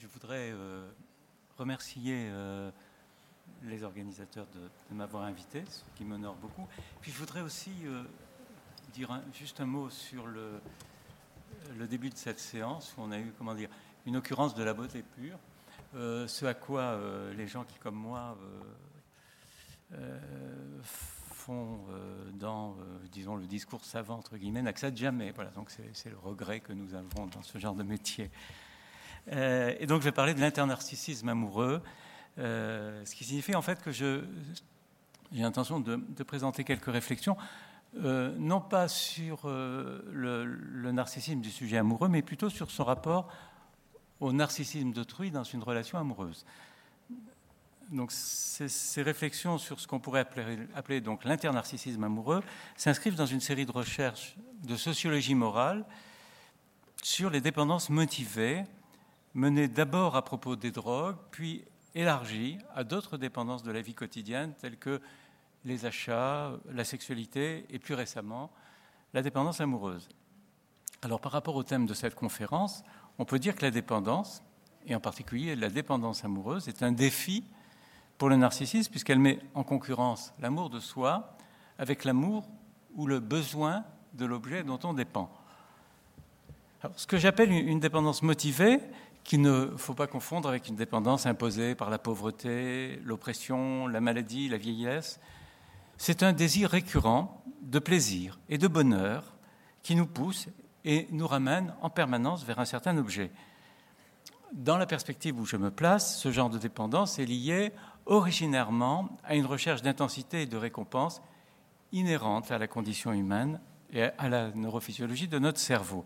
je voudrais euh, remercier euh, les organisateurs de, m'avoir invité, ce qui m'honore beaucoup. Puis je voudrais aussi euh, dire juste un mot sur le, le, début de cette séance, où on a eu, comment dire, une occurrence de la beauté pure, ce à quoi les gens qui, comme moi, font dans, disons, le discours savant, entre guillemets, n'accèdent jamais. Voilà, donc c'est le regret que nous avons dans ce genre de métier. Euh, et donc je vais parler de l'internarcissisme amoureux, euh, ce qui signifie en fait que j'ai l'intention de, présenter quelques réflexions, euh, non pas sur le, narcissisme du sujet amoureux, mais plutôt sur son rapport au narcissisme d'autrui dans une relation amoureuse. Donc ces, réflexions sur ce qu'on pourrait appeler, appeler donc l'internarcissisme amoureux s'inscrivent dans une série de recherches de sociologie morale sur les dépendances motivées menée d'abord à propos des drogues, puis élargie à d'autres dépendances de la vie quotidienne, telles que les achats, la sexualité et plus récemment la dépendance amoureuse. Alors par rapport au thème de cette conférence, on peut dire que la dépendance, et en particulier la dépendance amoureuse, est un défi pour le narcissisme puisqu'elle met en concurrence l'amour de soi avec l'amour ou le besoin de l'objet dont on dépend. Alors, ce que j'appelle une dépendance motivée, qu'il ne faut pas confondre avec une dépendance imposée par la pauvreté, l'oppression, la maladie, la vieillesse. C'est un désir récurrent de plaisir et de bonheur qui nous pousse et nous ramène en permanence vers un certain objet. Dans la perspective où je me place, ce genre de dépendance est lié originairement à une recherche d'intensité et de récompense inhérente à la condition humaine et à la neurophysiologie de notre cerveau.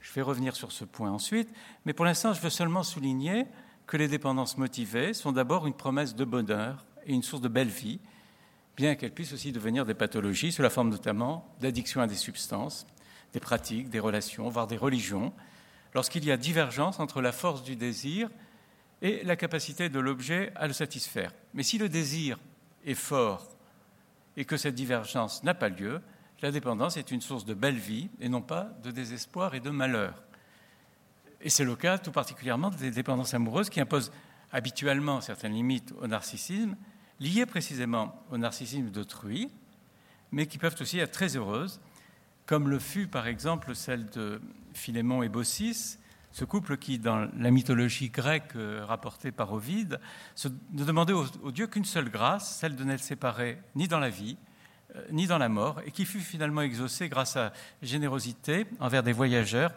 Je vais revenir sur ce point ensuite, mais pour l'instant, je veux seulement souligner que les dépendances motivées sont d'abord une promesse de bonheur et une source de belle vie, bien qu'elles puissent aussi devenir des pathologies sous la forme notamment d'addiction à des substances, des pratiques, des relations, voire des religions, lorsqu'il y a divergence entre la force du désir et la capacité de l'objet à le satisfaire. Mais si le désir est fort et que cette divergence n'a pas lieu, la dépendance est une source de belle vie et non pas de désespoir et de malheur. Et c'est le cas tout particulièrement des dépendances amoureuses qui imposent habituellement certaines limites au narcissisme, liées précisément au narcissisme d'autrui, mais qui peuvent aussi être très heureuses, comme le fut par exemple celle de Philémon et Baucis, ce couple qui, dans la mythologie grecque euh, rapportée par Ovide, ne demandait au Dieu qu'une seule grâce, celle de n'être séparés ni dans la vie, ni dans la mort, et qui fut finalement exaucé grâce à générosité envers des voyageurs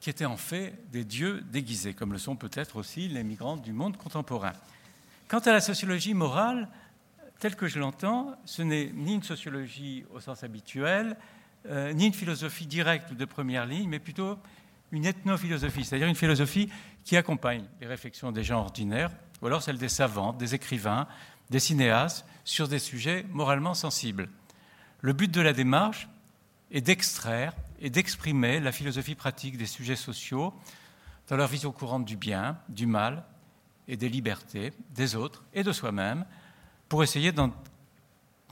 qui étaient en fait des dieux déguisés, comme le sont peut-être aussi les migrants du monde contemporain. Quant à la sociologie morale, telle que je l'entends, ce n'est ni une sociologie au sens habituel, euh, ni une philosophie directe ou de première ligne, mais plutôt une ethnophilosophie, c'est-à-dire une philosophie qui accompagne les réflexions des gens ordinaires, ou alors celles des savants, des écrivains, des cinéastes sur des sujets moralement sensibles. Le but de la démarche est d'extraire et d'exprimer la philosophie pratique des sujets sociaux dans leur vision courante du bien, du mal et des libertés des autres et de soi-même pour essayer d'en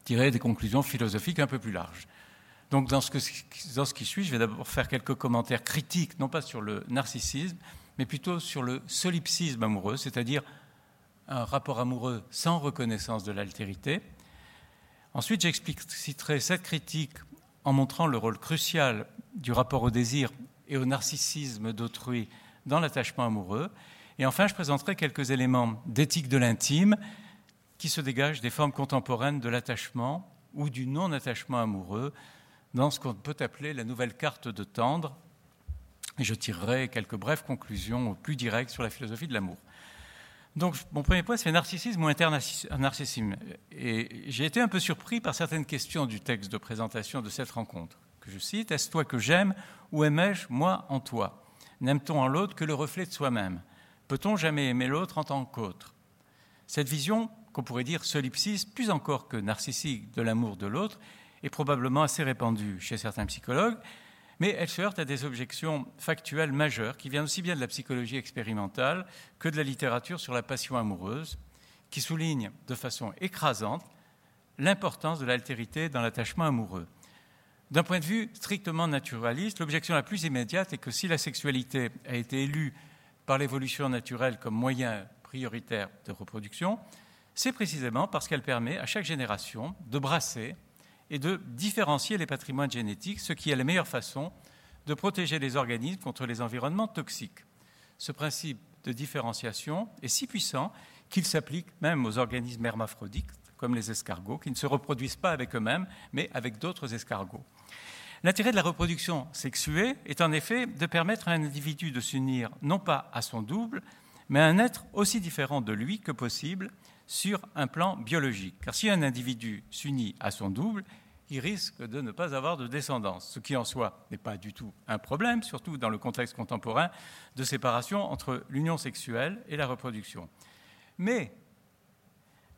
tirer des conclusions philosophiques un peu plus larges. Donc dans ce, dans ce qui suit, je vais d'abord faire quelques commentaires critiques, non pas sur le narcissisme, mais plutôt sur le solipsisme amoureux, c'est-à-dire un rapport amoureux sans reconnaissance de l'altérité. Ensuite, j'expliciterai cette critique en montrant le rôle crucial du rapport au désir et au narcissisme d'autrui dans l'attachement amoureux. Et enfin, je présenterai quelques éléments d'éthique de l'intime qui se dégagent des formes contemporaines de l'attachement ou du non-attachement amoureux dans ce qu'on peut appeler la nouvelle carte de tendre. Et je tirerai quelques brèves conclusions plus directes sur la philosophie de l'amour. Donc, mon premier point, c'est narcissisme ou internarcissisme. Et j'ai été un peu surpris par certaines questions du texte de présentation de cette rencontre, que je cite. Est-ce toi que j'aime ou aimais-je moi en toi? N'aime-t-on en l'autre que le reflet de soi-même? Peut-on jamais aimer l'autre en tant qu'autre? Cette vision, qu'on pourrait dire solipsiste, plus encore que narcissique de l'amour de l'autre, est probablement assez répandue chez certains psychologues mais elle se heurte à des objections factuelles majeures qui viennent aussi bien de la psychologie expérimentale que de la littérature sur la passion amoureuse, qui soulignent de façon écrasante l'importance de l'altérité dans l'attachement amoureux. D'un point de vue strictement naturaliste, l'objection la plus immédiate est que si la sexualité a été élue par l'évolution naturelle comme moyen prioritaire de reproduction, c'est précisément parce qu'elle permet à chaque génération de brasser et de différencier les patrimoines génétiques, ce qui est la meilleure façon de protéger les organismes contre les environnements toxiques. Ce principe de différenciation est si puissant qu'il s'applique même aux organismes hermaphrodites, comme les escargots, qui ne se reproduisent pas avec eux-mêmes, mais avec d'autres escargots. L'intérêt de la reproduction sexuée est en effet de permettre à un individu de s'unir non pas à son double, mais à un être aussi différent de lui que possible sur un plan biologique. Car si un individu s'unit à son double, il risque de ne pas avoir de descendance, ce qui en soi n'est pas du tout un problème, surtout dans le contexte contemporain de séparation entre l'union sexuelle et la reproduction. Mais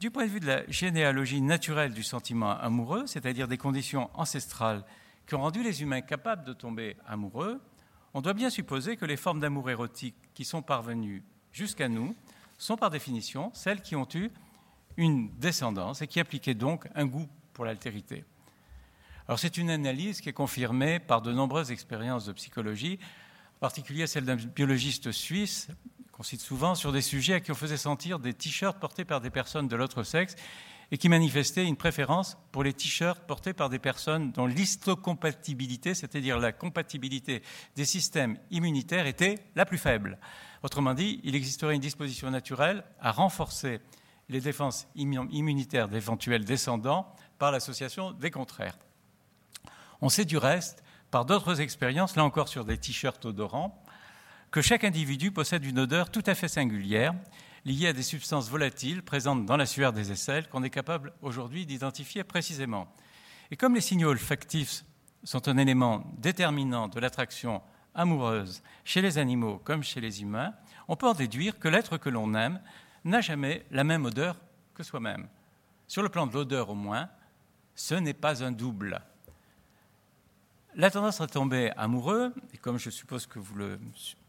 du point de vue de la généalogie naturelle du sentiment amoureux, c'est-à-dire des conditions ancestrales qui ont rendu les humains capables de tomber amoureux, on doit bien supposer que les formes d'amour érotique qui sont parvenues jusqu'à nous sont par définition celles qui ont eu une descendance et qui appliquaient donc un goût pour l'altérité. Alors c'est une analyse qui est confirmée par de nombreuses expériences de psychologie, en particulier celle d'un biologiste suisse qu'on cite souvent sur des sujets à qui on faisait sentir des t-shirts portés par des personnes de l'autre sexe et qui manifestaient une préférence pour les t-shirts portés par des personnes dont l'histocompatibilité, c'est-à-dire la compatibilité des systèmes immunitaires, était la plus faible. Autrement dit, il existerait une disposition naturelle à renforcer les défenses immunitaires d'éventuels descendants par l'association des contraires. On sait du reste, par d'autres expériences, là encore sur des t-shirts odorants, que chaque individu possède une odeur tout à fait singulière, liée à des substances volatiles présentes dans la sueur des aisselles qu'on est capable aujourd'hui d'identifier précisément. Et comme les signaux olfactifs sont un élément déterminant de l'attraction amoureuse chez les animaux comme chez les humains, on peut en déduire que l'être que l'on aime n'a jamais la même odeur que soi-même. Sur le plan de l'odeur au moins, ce n'est pas un double. La tendance à tomber amoureux, et comme je suppose que vous le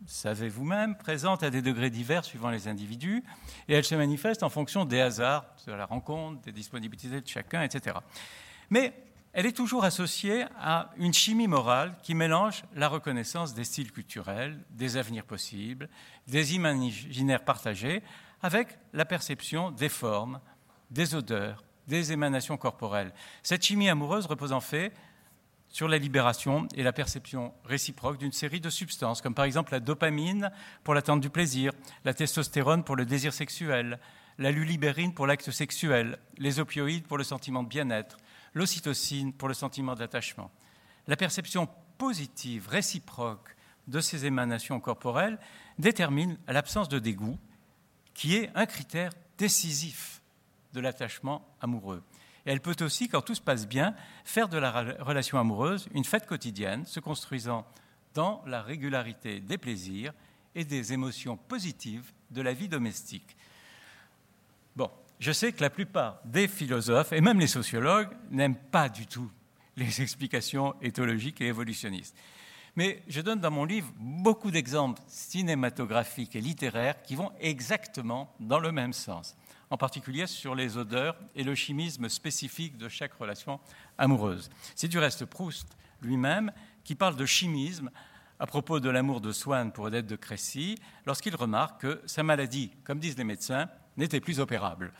savez vous-même, présente à des degrés divers suivant les individus, et elle se manifeste en fonction des hasards, de la rencontre, des disponibilités de chacun, etc. Mais elle est toujours associée à une chimie morale qui mélange la reconnaissance des styles culturels, des avenirs possibles, des imaginaires partagés, avec la perception des formes, des odeurs, des émanations corporelles. Cette chimie amoureuse repose en fait sur la libération et la perception réciproque d'une série de substances, comme par exemple la dopamine pour l'attente du plaisir, la testostérone pour le désir sexuel, la lulibérine pour l'acte sexuel, les opioïdes pour le sentiment de bien-être, l'ocytocine pour le sentiment d'attachement. La perception positive, réciproque de ces émanations corporelles détermine l'absence de dégoût, qui est un critère décisif de l'attachement amoureux elle peut aussi, quand tout se passe bien, faire de la relation amoureuse une fête quotidienne, se construisant dans la régularité des plaisirs et des émotions positives de la vie domestique. Bon, je sais que la plupart des philosophes, et même les sociologues, n'aiment pas du tout les explications éthologiques et évolutionnistes. Mais je donne dans mon livre beaucoup d'exemples cinématographiques et littéraires qui vont exactement dans le même sens en particulier sur les odeurs et le chimisme spécifique de chaque relation amoureuse. C'est du reste Proust lui-même qui parle de chimisme à propos de l'amour de Swann pour Odette de Crécy, lorsqu'il remarque que sa maladie, comme disent les médecins, n'était plus opérable.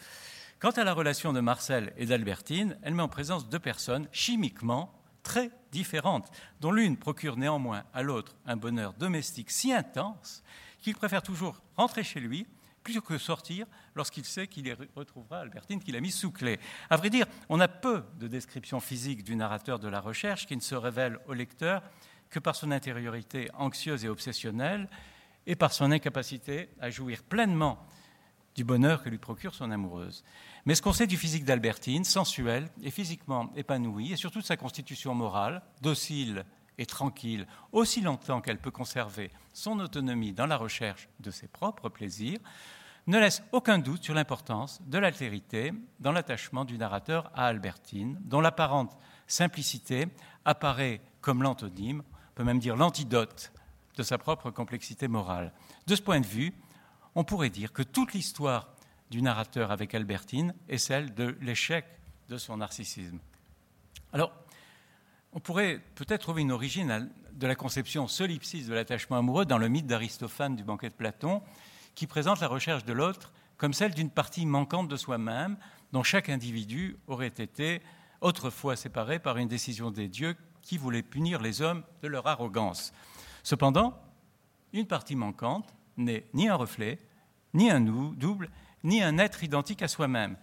Quant à la relation de Marcel et d'Albertine, elle met en présence deux personnes chimiquement très différentes, dont l'une procure néanmoins à l'autre un bonheur domestique si intense qu'il préfère toujours rentrer chez lui plutôt que sortir lorsqu'il sait qu'il retrouvera Albertine qu'il a mise sous clé. À vrai dire, on a peu de descriptions physiques du narrateur de la recherche qui ne se révèle au lecteur que par son intériorité anxieuse et obsessionnelle et par son incapacité à jouir pleinement du bonheur que lui procure son amoureuse. Mais ce qu'on sait du physique d'Albertine, sensuelle et physiquement épanouie, et surtout de sa constitution morale, docile et tranquille, aussi longtemps qu'elle peut conserver son autonomie dans la recherche de ses propres plaisirs, ne laisse aucun doute sur l'importance de l'altérité dans l'attachement du narrateur à Albertine, dont l'apparente simplicité apparaît comme l'antonyme, on peut même dire l'antidote de sa propre complexité morale. De ce point de vue, on pourrait dire que toute l'histoire du narrateur avec Albertine est celle de l'échec de son narcissisme. Alors, on pourrait peut-être trouver une origine de la conception solipsiste de l'attachement amoureux dans le mythe d'Aristophane du banquet de Platon, qui présente la recherche de l'autre comme celle d'une partie manquante de soi-même, dont chaque individu aurait été autrefois séparé par une décision des dieux qui voulaient punir les hommes de leur arrogance. Cependant, une partie manquante n'est ni un reflet, ni un double, ni un être identique à soi-même.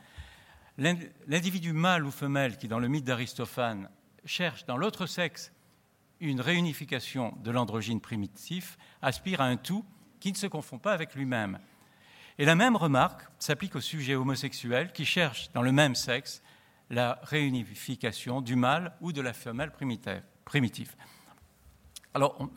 L'individu mâle ou femelle qui, dans le mythe d'Aristophane, cherche dans l'autre sexe une réunification de l'androgyne primitif, aspire à un tout qui ne se confond pas avec lui-même. Et la même remarque s'applique au sujet homosexuel qui cherche dans le même sexe la réunification du mâle ou de la femelle primitive. Alors,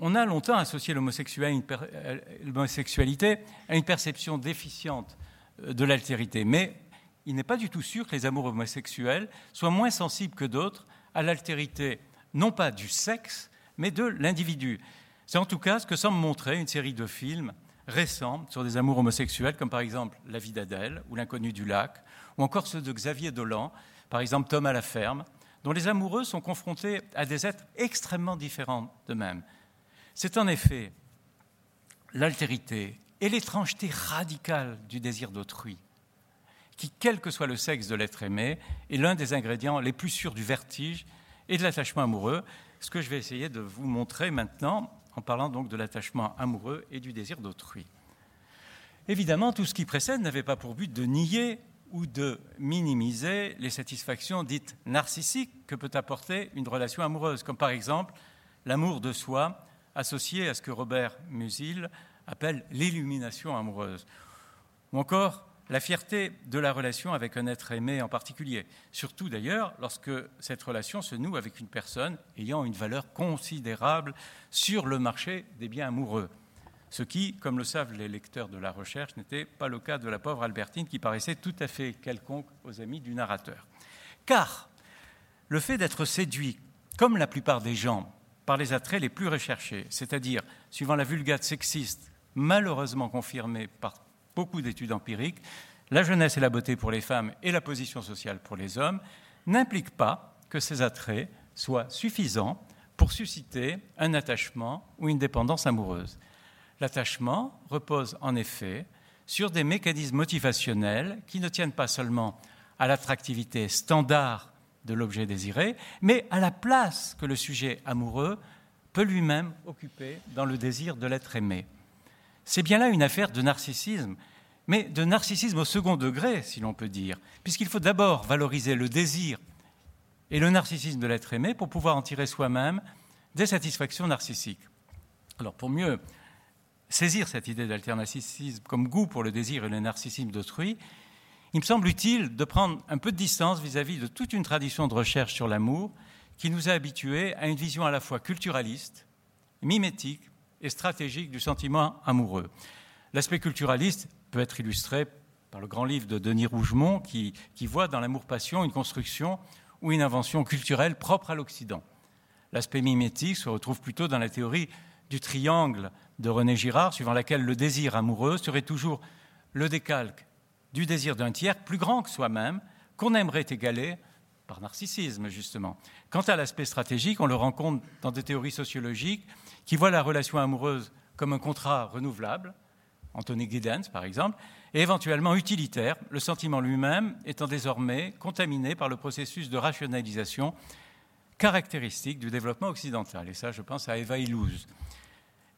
on, a longtemps associé euh, l'homosexualité à une perception déficiente euh, de l'altérité, mais il n'est pas du tout sûr que les amours homosexuels soient moins sensibles que d'autres à l'altérité, non pas du sexe, mais de l'individu. C'est en tout cas ce que semble montrer une série de films récents sur des amours homosexuels, comme par exemple La vie d'Adèle ou L'inconnu du lac, ou encore ceux de Xavier Dolan, par exemple Tom à la ferme, dont les amoureux sont confrontés à des êtres extrêmement différents d'eux-mêmes. C'est en effet l'altérité et l'étrangeté radicale du désir d'autrui qui, quel que soit le sexe de l'être aimé, est l'un des ingrédients les plus sûrs du vertige et de l'attachement amoureux, ce que je vais essayer de vous montrer maintenant en parlant donc de l'attachement amoureux et du désir d'autrui. Évidemment, tout ce qui précède n'avait pas pour but de nier ou de minimiser les satisfactions dites narcissiques que peut apporter une relation amoureuse, comme par exemple l'amour de soi associé à ce que Robert Musil appelle l'illumination amoureuse, ou encore la fierté de la relation avec un être aimé en particulier, surtout d'ailleurs lorsque cette relation se noue avec une personne ayant une valeur considérable sur le marché des biens amoureux. Ce qui, comme le savent les lecteurs de la recherche, n'était pas le cas de la pauvre Albertine qui paraissait tout à fait quelconque aux amis du narrateur. Car le fait d'être séduit, comme la plupart des gens, par les attraits les plus recherchés, c'est-à-dire, suivant la vulgate sexiste, malheureusement confirmée par beaucoup d'études empiriques, la jeunesse et la beauté pour les femmes et la position sociale pour les hommes, n'impliquent pas que ces attraits soient suffisants pour susciter un attachement ou une dépendance amoureuse. L'attachement repose en effet sur des mécanismes motivationnels qui ne tiennent pas seulement à l'attractivité standard de l'objet désiré, mais à la place que le sujet amoureux peut lui-même occuper dans le désir de l'être aimé. C'est bien là une affaire de narcissisme, mais de narcissisme au second degré, si l'on peut dire, puisqu'il faut d'abord valoriser le désir et le narcissisme de l'être aimé pour pouvoir en tirer soi-même des satisfactions narcissiques. Alors pour mieux saisir cette idée d'alternarcissisme comme goût pour le désir et le narcissisme d'autrui, il me semble utile de prendre un peu de distance vis-à-vis -vis de toute une tradition de recherche sur l'amour qui nous a habitués à une vision à la fois culturaliste, mimétique et stratégique du sentiment amoureux. L'aspect culturaliste peut être illustré par le grand livre de Denis Rougemont qui, qui voit dans l'amour-passion une construction ou une invention culturelle propre à l'Occident. L'aspect mimétique se retrouve plutôt dans la théorie du triangle de René Girard, suivant laquelle le désir amoureux serait toujours le décalque du désir d'un tiers plus grand que soi-même, qu'on aimerait égaler par narcissisme, justement. Quant à l'aspect stratégique, on le rencontre dans des théories sociologiques qui voit la relation amoureuse comme un contrat renouvelable, Anthony Giddens par exemple, et éventuellement utilitaire, le sentiment lui-même étant désormais contaminé par le processus de rationalisation caractéristique du développement occidental. Et ça, je pense à Eva Illouz.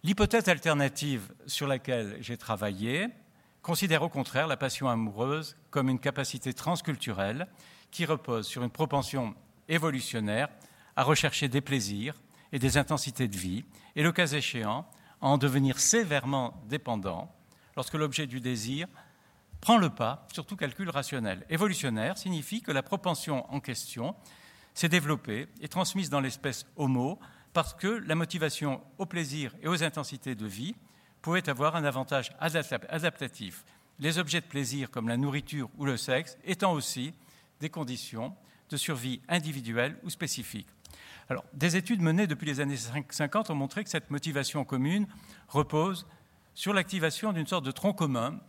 L'hypothèse alternative sur laquelle j'ai travaillé considère au contraire la passion amoureuse comme une capacité transculturelle qui repose sur une propension évolutionnaire à rechercher des plaisirs, et des intensités de vie, et le cas échéant, en devenir sévèrement dépendant lorsque l'objet du désir prend le pas sur tout calcul rationnel. Évolutionnaire signifie que la propension en question s'est développée et transmise dans l'espèce Homo parce que la motivation au plaisir et aux intensités de vie pouvait avoir un avantage adaptatif. Les objets de plaisir comme la nourriture ou le sexe étant aussi des conditions de survie individuelle ou spécifique. Des études menées depuis les années 50 ont montré que cette motivation commune repose sur l'activation d'une sorte de tronc commun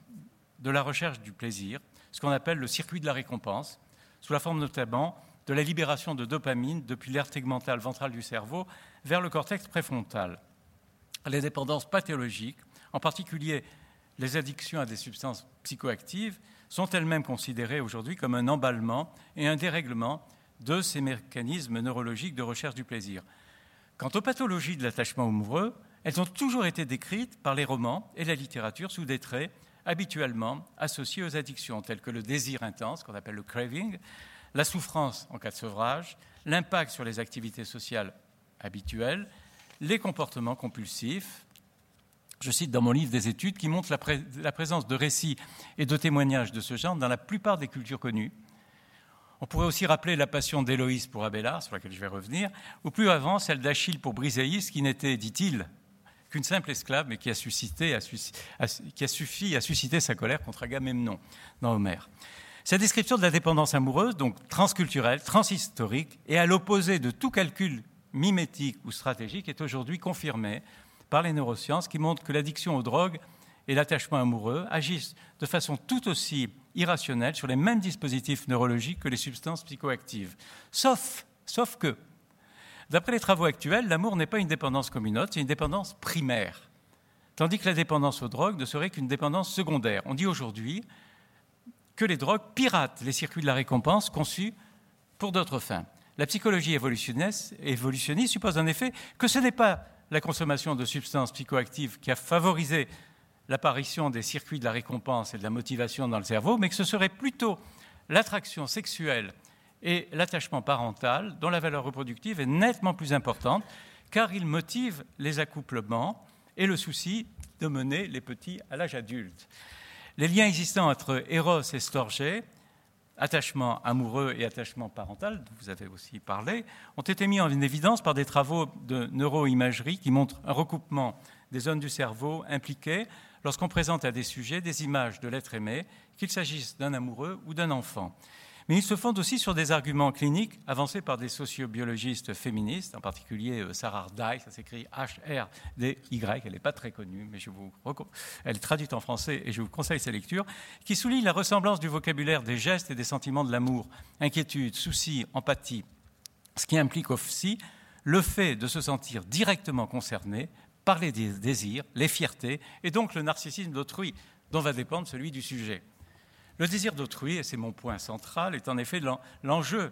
de la recherche du plaisir, ce qu'on appelle le circuit de la récompense, sous la forme notamment de la libération de dopamine depuis l'aire tegmentale ventrale du cerveau vers le cortex préfrontal. Les dépendances pathologiques, en particulier les addictions à des substances psychoactives, sont elles-mêmes considérées aujourd'hui comme un emballement et un dérèglement de ces mécanismes neurologiques de recherche du plaisir. Quant aux pathologies de l'attachement amoureux, elles ont toujours été décrites par les romans et la littérature sous des traits habituellement associés aux addictions, tels que le désir intense, qu'on appelle le craving, la souffrance en cas de sevrage, l'impact sur les activités sociales habituelles, les comportements compulsifs. Je cite dans mon livre des études qui montrent la, présence de récits et de témoignages de ce genre dans la plupart des cultures connues, on pourrait aussi rappeler la passion d'Héloïse pour Abélard, sur laquelle je vais revenir, ou plus avant celle d'Achille pour Briséis, qui n'était, dit-il, qu'une simple esclave, mais qui a, qui a suffi à susciter sa colère contre Agamemnon dans Homère. Cette description de la dépendance amoureuse, donc transculturelle, transhistorique, et à l'opposé de tout calcul mimétique ou stratégique, est aujourd'hui confirmée par les neurosciences qui montrent que l'addiction aux drogues et l'attachement amoureux agissent de façon tout aussi irrationnelle sur les mêmes dispositifs neurologiques que les substances psychoactives. Sauf, que, d'après les travaux actuels, l'amour n'est pas une dépendance comme une autre, c'est une dépendance primaire. Tandis que la dépendance aux drogues ne serait qu'une dépendance secondaire. On dit aujourd'hui que les drogues piratent les circuits de la récompense conçus pour d'autres fins. La psychologie évolutionniste, suppose en effet que ce n'est pas la consommation de substances psychoactives qui a favorisé l'apparition des circuits de la récompense et de la motivation dans le cerveau, mais que ce serait plutôt l'attraction sexuelle et l'attachement parental dont la valeur reproductive est nettement plus importante, car ils motivent les accouplements et le souci de mener les petits à l'âge adulte. Les liens existants entre Eros et Storgé, attachement amoureux et attachement parental, dont vous avez aussi parlé, ont été mis en évidence par des travaux de neuroimagerie qui montrent un recoupement des zones du cerveau impliquées lorsqu'on présente à des sujets des images de l'être aimé, qu'il s'agisse d'un amoureux ou d'un enfant. Mais ils se fondent aussi sur des arguments cliniques avancés par des sociobiologistes féministes, en particulier euh, Sarah Ardai, ça s'écrit H-R-D-Y, elle n'est pas très connue, mais je vous elle est traduite en français et je vous conseille sa lecture, qui souligne la ressemblance du vocabulaire des gestes et des sentiments de l'amour, inquiétude, souci, empathie, ce qui implique aussi le fait de se sentir directement concerné par les désirs, les fiertés, et donc le narcissisme d'autrui, dont va dépendre celui du sujet. Le désir d'autrui, et c'est mon point central, est en effet l'enjeu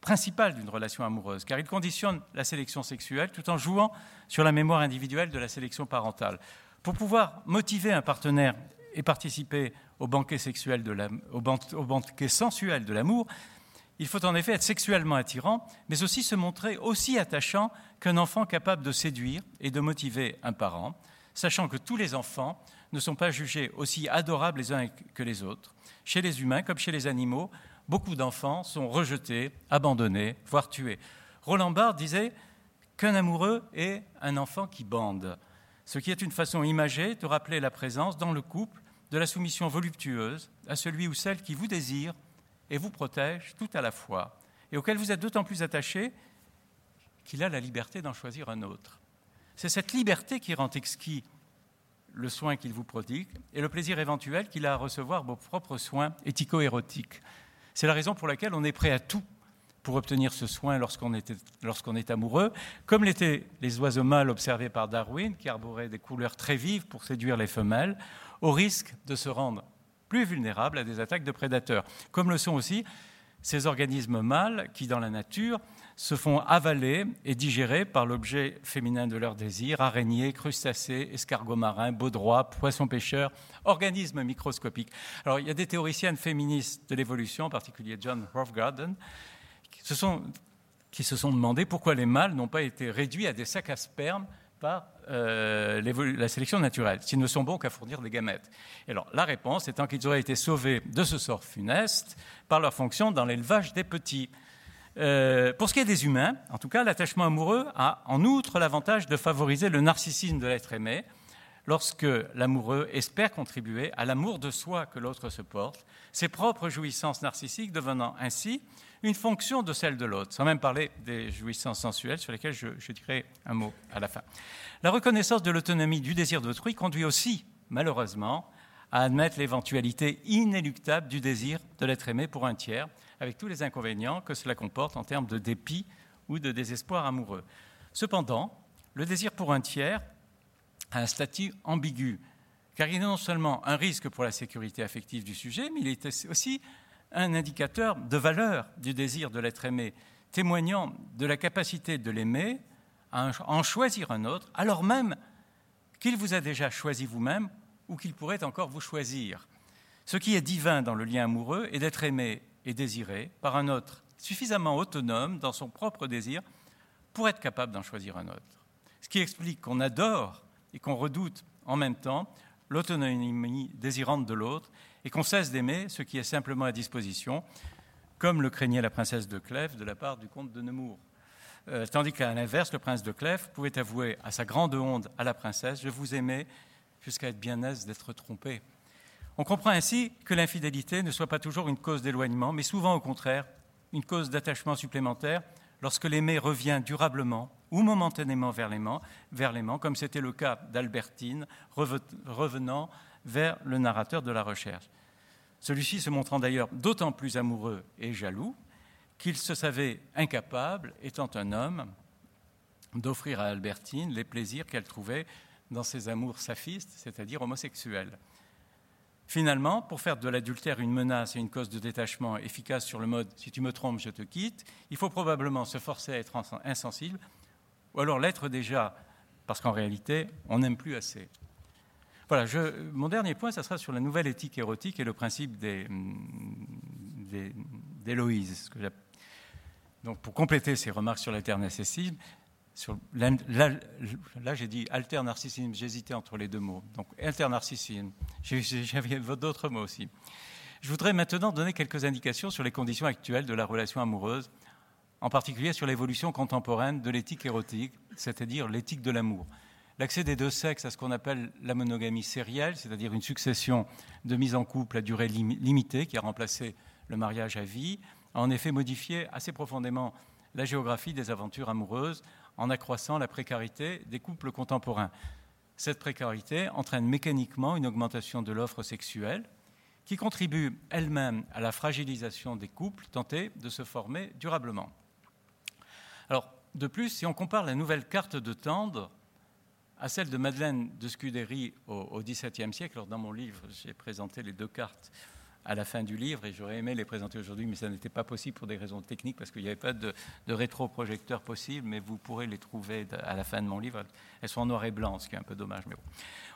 principal d'une relation amoureuse, car il conditionne la sélection sexuelle tout en jouant sur la mémoire individuelle de la sélection parentale. Pour pouvoir motiver un partenaire et participer au banquet, sexuel sensuel de l'amour, il faut en effet être sexuellement attirant, mais aussi se montrer aussi attachant qu'un enfant capable de séduire et de motiver un parent, sachant que tous les enfants ne sont pas jugés aussi adorables les uns que les autres. Chez les humains comme chez les animaux, beaucoup d'enfants sont rejetés, abandonnés, voire tués. Roland Barthes disait qu'un amoureux est un enfant qui bande, ce qui est une façon imagée de rappeler la présence dans le couple de la soumission voluptueuse à celui ou celle qui vous désire et vous protège tout à la fois, et auquel vous êtes d'autant plus attaché qu'il a la liberté d'en choisir un autre. C'est cette liberté qui rend exquis le soin qu'il vous prodigue et le plaisir éventuel qu'il a à recevoir vos propres soins éthico-érotiques. C'est la raison pour laquelle on est prêt à tout pour obtenir ce soin lorsqu'on est, amoureux, comme l'étaient les oiseaux mâles observés par Darwin, qui arboraient des couleurs très vives pour séduire les femelles, au risque de se rendre plus vulnérables à des attaques de prédateurs, comme le sont aussi ces organismes mâles qui, dans la nature, se font avaler et digérer par l'objet féminin de leur désir, araignées, crustacés, escargots marins, baudrois, poissons pêcheurs, organismes microscopiques. Alors, il y a des théoriciennes féministes de l'évolution, en particulier John Hofgarden, qui qui se sont demandé pourquoi les mâles n'ont pas été réduits à des sacs à sperme par euh, la sélection naturelle, s'ils ne sont bons qu'à fournir des gamètes. Et alors, la réponse étant qu'ils auraient été sauvés de ce sort funeste par leur fonction dans l'élevage des petits. Euh, pour ce qui est des humains, en tout cas, l'attachement amoureux a en outre l'avantage de favoriser le narcissisme de l'être aimé, lorsque l'amoureux espère contribuer à l'amour de soi que l'autre se porte, ses propres jouissances narcissiques devenant ainsi une fonction de celle de l'autre, sans même parler des jouissances sensuelles sur lesquelles je, je dirai un mot à la fin. La reconnaissance de l'autonomie du désir d'autrui conduit aussi, malheureusement, à admettre l'éventualité inéluctable du désir de l'être aimé pour un tiers, avec tous les inconvénients que cela comporte en termes de dépit ou de désespoir amoureux. Cependant, le désir pour un tiers a un statut ambigu, car il est non seulement un risque pour la sécurité affective du sujet, mais il est aussi un indicateur de valeur du désir de l'être aimé, témoignant de la capacité de l'aimer à en choisir un autre, alors même qu'il vous a déjà choisi vous-même ou qu'il pourrait encore vous choisir. Ce qui est divin dans le lien amoureux est d'être aimé et désiré par un autre suffisamment autonome dans son propre désir pour être capable d'en choisir un autre. Ce qui explique qu'on adore et qu'on redoute en même temps l'autonomie désirante de l'autre et qu'on cesse d'aimer ce qui est simplement à disposition, comme le craignait la princesse de Clèves de la part du comte de Nemours. Euh, tandis qu'à l'inverse, le prince de Clèves pouvait avouer à sa grande honte à la princesse Je vous aimais jusqu'à être bien aise d'être trompé. On comprend ainsi que l'infidélité ne soit pas toujours une cause d'éloignement, mais souvent au contraire une cause d'attachement supplémentaire lorsque l'aimé revient durablement ou momentanément vers l'aimant, vers l'aimant comme c'était le cas d'Albertine revenant vers le narrateur de la recherche. Celui-ci se montrant d'ailleurs d'autant plus amoureux et jaloux qu'il se savait incapable, étant un homme, d'offrir à Albertine les plaisirs qu'elle trouvait dans ses amours saphistes, c'est-à-dire homosexuels. Finalement, pour faire de l'adultère une menace et une cause de détachement efficace sur le mode si tu me trompes, je te quitte, il faut probablement se forcer à être insensible, ou alors l'être déjà, parce qu'en réalité, on n'aime plus assez. Voilà, mon dernier point, ça sera sur la nouvelle éthique érotique et le principe des, d'Héloïse. Donc, pour compléter ces remarques sur là, j'ai dit alternarcissisme, j'hésitais entre les deux mots. Donc alternarcissisme, j'avais d'autres mots aussi. Je voudrais maintenant donner quelques indications sur les conditions actuelles de la relation amoureuse, en particulier sur l'évolution contemporaine de l'éthique érotique, c'est-à-dire l'éthique de l'amour. L'accès des deux sexes à ce qu'on appelle la monogamie sérielle, c'est-à-dire une succession de mises en couple à durée limitée qui a remplacé le mariage à vie, a en effet modifié assez profondément la géographie des aventures amoureuses en accroissant la précarité des couples contemporains. Cette précarité entraîne mécaniquement une augmentation de l'offre sexuelle qui contribue elle-même à la fragilisation des couples tentés de se former durablement. Alors, de plus, si on compare la nouvelle carte de Tendre à celle de Madeleine de Scudéry au XVIIe siècle, dans mon livre, j'ai présenté les deux cartes à la fin du livre et j'aurais aimé les présenter aujourd'hui, mais ça n'était pas possible pour des raisons techniques parce qu'il n'y avait pas de, rétroprojecteur possible, mais vous pourrez les trouver à la fin de mon livre. Elles sont en noir et blanc, ce qui est un peu dommage. Mais.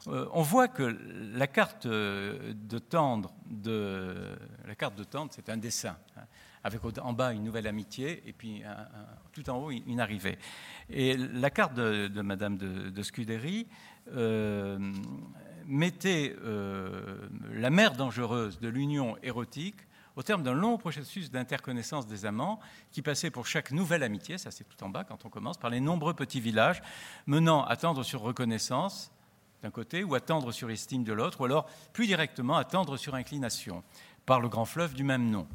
Euh, on voit que la carte de tendre, de, la carte de tendre, c'est un dessin. Hein, avec en bas une nouvelle amitié et puis tout en haut une arrivée. Et la carte de, Madame de, de Scudéry euh, mettait euh, la mer dangereuse de l'union érotique au terme d'un long processus d'interconnaissance des amants qui passait pour chaque nouvelle amitié, ça c'est tout en bas quand on commence, par les nombreux petits villages menant à tendre sur reconnaissance d'un côté ou à tendre sur estime de l'autre, ou alors plus directement à tendre sur inclination par le grand fleuve du même nom,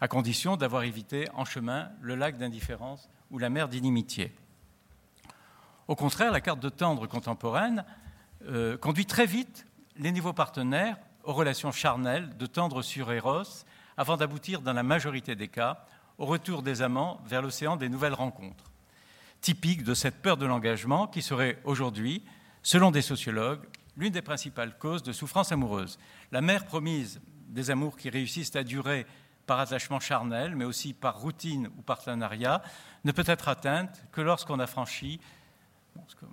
à condition d'avoir évité en chemin le lac d'indifférence ou la mer d'inimitié. Au contraire, la carte de tendre contemporaine euh, conduit très vite les nouveaux partenaires aux relations charnelles de tendre sur Eros, avant d'aboutir, dans la majorité des cas, au retour des amants vers l'océan des nouvelles rencontres. Typique de cette peur de l'engagement qui serait aujourd'hui, selon des sociologues, l'une des principales causes de souffrance amoureuse. La mère promise des amours qui réussissent à durer par attachement charnel, mais aussi par routine ou partenariat, ne peut être atteinte que lorsqu'on a franchi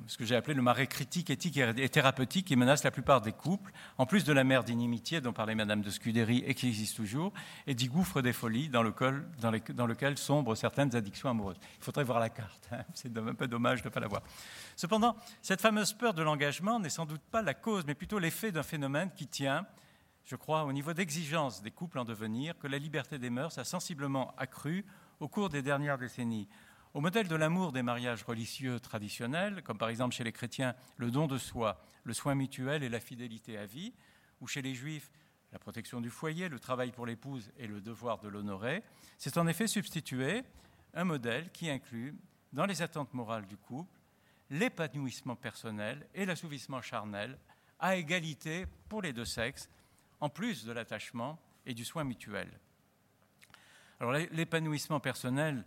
ce que j'ai appelé le marais critique, éthique et thérapeutique qui menace la plupart des couples, en plus de la mer d'inimitié dont parlait Madame de Scudéry et qui existe toujours, et du gouffre des folies dans lequel, dans, lequel sombrent certaines addictions amoureuses. Il faudrait voir la carte, hein. c'est un peu dommage de ne pas la voir. Cependant, cette fameuse peur de l'engagement n'est sans doute pas la cause, mais plutôt l'effet d'un phénomène qui tient, je crois, au niveau d'exigence des couples en devenir, que la liberté des mœurs a sensiblement accru au cours des dernières décennies. Au modèle de l'amour des mariages religieux traditionnels, comme par exemple chez les chrétiens le don de soi, le soin mutuel et la fidélité à vie, ou chez les juifs la protection du foyer, le travail pour l'épouse et le devoir de l'honorer, c'est en effet substitué un modèle qui inclut, dans les attentes morales du couple, l'épanouissement personnel et l'assouvissement charnel à égalité pour les deux sexes, en plus de l'attachement et du soin mutuel. Alors l'épanouissement personnel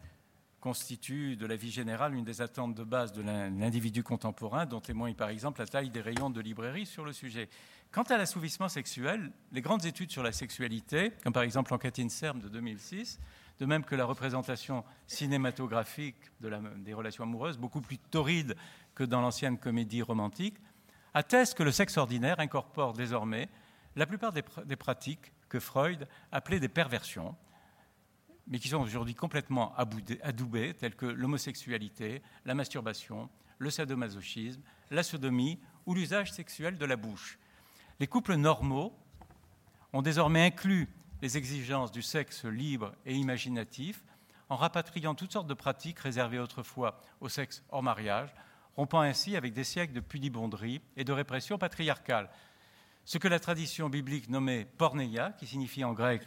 constitue de la vie générale une des attentes de base de l'individu contemporain, dont témoigne par exemple la taille des rayons de librairie sur le sujet. Quant à l'assouvissement sexuel, les grandes études sur la sexualité, comme par exemple l'enquête INSERM de 2006, de même que la représentation cinématographique des relations amoureuses, beaucoup plus torride que dans l'ancienne comédie romantique, attestent que le sexe ordinaire incorpore désormais la plupart des pratiques que Freud appelait des perversions, mais qui sont aujourd'hui complètement adoubées, telles que l'homosexualité, la masturbation, le sadomasochisme, la sodomie ou l'usage sexuel de la bouche. Les couples normaux ont désormais inclus les exigences du sexe libre et imaginatif en rapatriant toutes sortes de pratiques réservées autrefois au sexe hors mariage, rompant ainsi avec des siècles de pudibonderie et de répression patriarcale. Ce que la tradition biblique nommait porneia, qui signifie en grec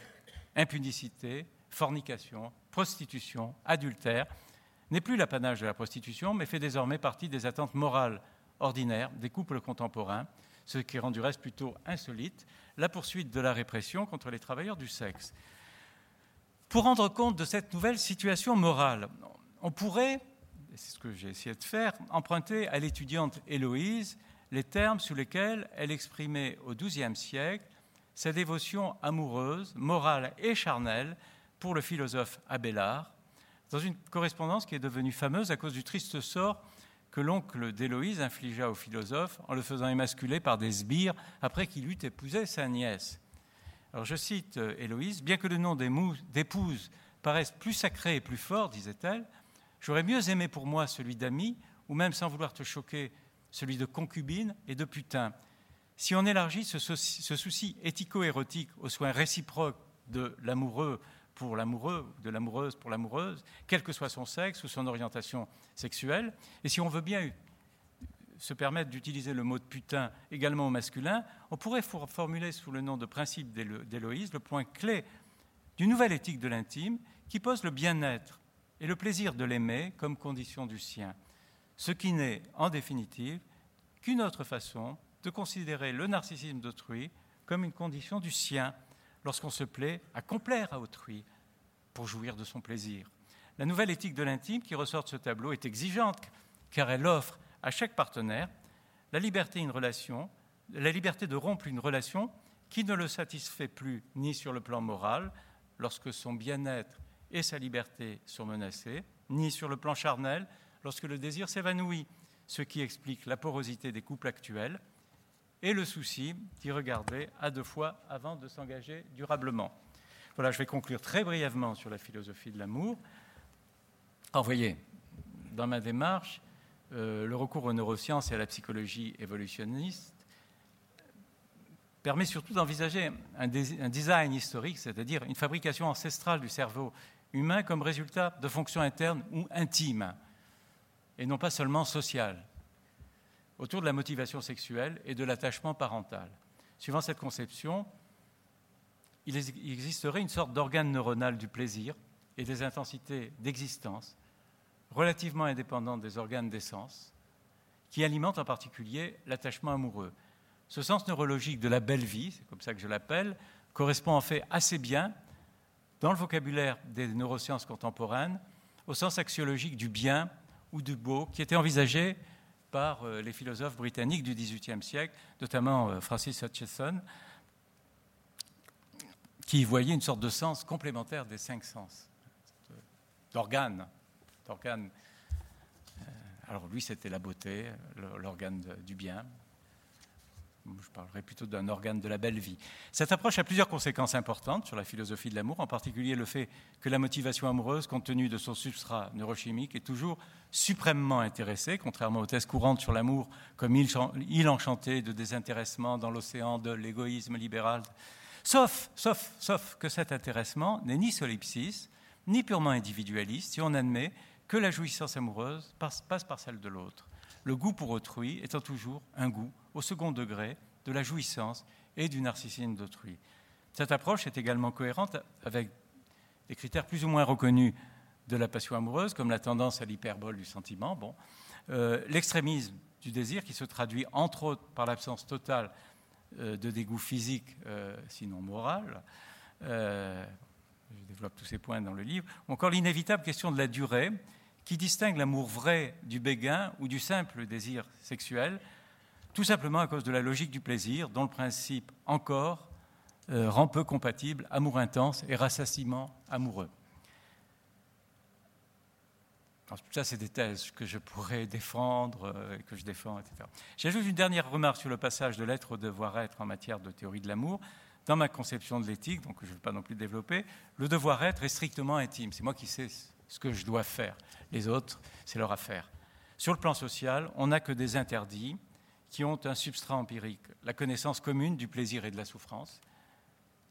impudicité, fornication, prostitution, adultère, n'est plus l'apanage de la prostitution, mais fait désormais partie des attentes morales ordinaires des couples contemporains, ce qui rend du reste plutôt insolite la poursuite de la répression contre les travailleurs du sexe. Pour rendre compte de cette nouvelle situation morale, on pourrait, c'est ce que j'ai essayé de faire, emprunter à l'étudiante Héloïse les termes sous lesquels elle exprimait au XIIe siècle sa dévotion amoureuse, morale et charnelle pour le philosophe Abélard, dans une correspondance qui est devenue fameuse à cause du triste sort que l'oncle d'Héloïse infligea au philosophe en le faisant émasculer par des sbires après qu'il eut épousé sa nièce. Alors je cite euh, Héloïse, bien que le nom d'épouse paraisse plus sacré et plus fort, disait-elle, j'aurais mieux aimé pour moi celui d'ami, ou même sans vouloir te choquer, celui de concubine et de putain. Si on élargit ce souci éthico-érotique aux soins réciproques de l'amoureux pour l'amoureux, de l'amoureuse pour l'amoureuse, quel que soit son sexe ou son orientation sexuelle. Et si on veut bien se permettre d'utiliser le mot de putain également au masculin, on pourrait formuler sous le nom de principe d'Héloïse le point clé d'une nouvelle éthique de l'intime qui pose le bien-être et le plaisir de l'aimer comme condition du sien, ce qui n'est en définitive qu'une autre façon de considérer le narcissisme d'autrui comme une condition du sien, lorsqu'on se plaît à complaire à autrui pour jouir de son plaisir. La nouvelle éthique de l'intime qui ressort de ce tableau est exigeante car elle offre à chaque partenaire la liberté, relation, la liberté de rompre une relation qui ne le satisfait plus ni sur le plan moral, lorsque son bien-être et sa liberté sont menacés, ni sur le plan charnel, lorsque le désir s'évanouit, ce qui explique la porosité des couples actuels, et le souci d'y regarder à deux fois avant de s'engager durablement. Voilà, je vais conclure très brièvement sur la philosophie de l'amour. Alors, voyez, dans ma démarche, euh, le recours aux neurosciences et à la psychologie évolutionniste permet surtout d'envisager un, un, design historique, c'est-à-dire une fabrication ancestrale du cerveau humain comme résultat de fonctions internes ou intimes, et non pas seulement sociales autour de la motivation sexuelle et de l'attachement parental. Suivant cette conception, il existerait une sorte d'organe neuronal du plaisir et des intensités d'existence relativement indépendantes des organes d'essence, qui alimentent en particulier l'attachement amoureux. Ce sens neurologique de la belle vie, c'est comme ça que je l'appelle, correspond en fait assez bien, dans le vocabulaire des neurosciences contemporaines, au sens axiologique du bien ou du beau qui était envisagé par euh, les philosophes britanniques du XVIIIe siècle, notamment euh, Francis Hutcheson, qui voyait une sorte de sens complémentaire des cinq sens, d'organes. Euh, alors lui, c'était la beauté, l'organe du bien, je parlerai plutôt d'un organe de la belle vie. Cette approche a plusieurs conséquences importantes sur la philosophie de l'amour, en particulier le fait que la motivation amoureuse, compte tenu de son substrat neurochimique, est toujours suprêmement intéressée, contrairement aux thèses courantes sur l'amour comme île enchantée de désintéressement dans l'océan de l'égoïsme libéral. Sauf, sauf, sauf que cet intéressement n'est ni solipsis, ni purement individualiste, si on admet que la jouissance amoureuse passe par celle de l'autre le goût pour autrui étant toujours un goût au second degré de la jouissance et du narcissisme d'autrui. Cette approche est également cohérente avec des critères plus ou moins reconnus de la passion amoureuse, comme la tendance à l'hyperbole du sentiment, bon, euh, l'extrémisme du désir qui se traduit entre autres par l'absence totale de dégoût physique, sinon moral. je développe tous ces points dans le livre. Ou encore l'inévitable question de la durée, qui distingue l'amour vrai du béguin ou du simple désir sexuel, tout simplement à cause de la logique du plaisir, dont le principe encore euh, rend peu compatible amour intense et rassasiement amoureux. tout ça, c'est des thèses que je pourrais défendre, euh, que je défends, etc. J'ajoute une dernière remarque sur le passage de l'être au devoir-être en matière de théorie de l'amour. Dans ma conception de l'éthique, donc je ne vais pas non plus développer, le devoir-être est strictement intime. C'est moi qui sais ce que je dois faire. Les autres, c'est leur affaire. Sur le plan social, on n'a que des interdits qui ont un substrat empirique, la connaissance commune du plaisir et de la souffrance,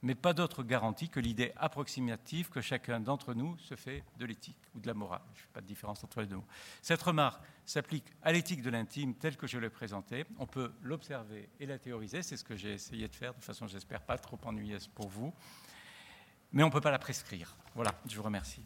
mais pas d'autre garantie que l'idée approximative que chacun d'entre nous se fait de l'éthique ou de la morale. Je ne fais pas de différence entre les deux. Cette remarque s'applique à l'éthique de l'intime telle que je l'ai présentée. On peut l'observer et la théoriser, c'est ce que j'ai essayé de faire de façon, j'espère, pas trop ennuyeuse pour vous, mais on ne peut pas la prescrire. Voilà, je vous remercie.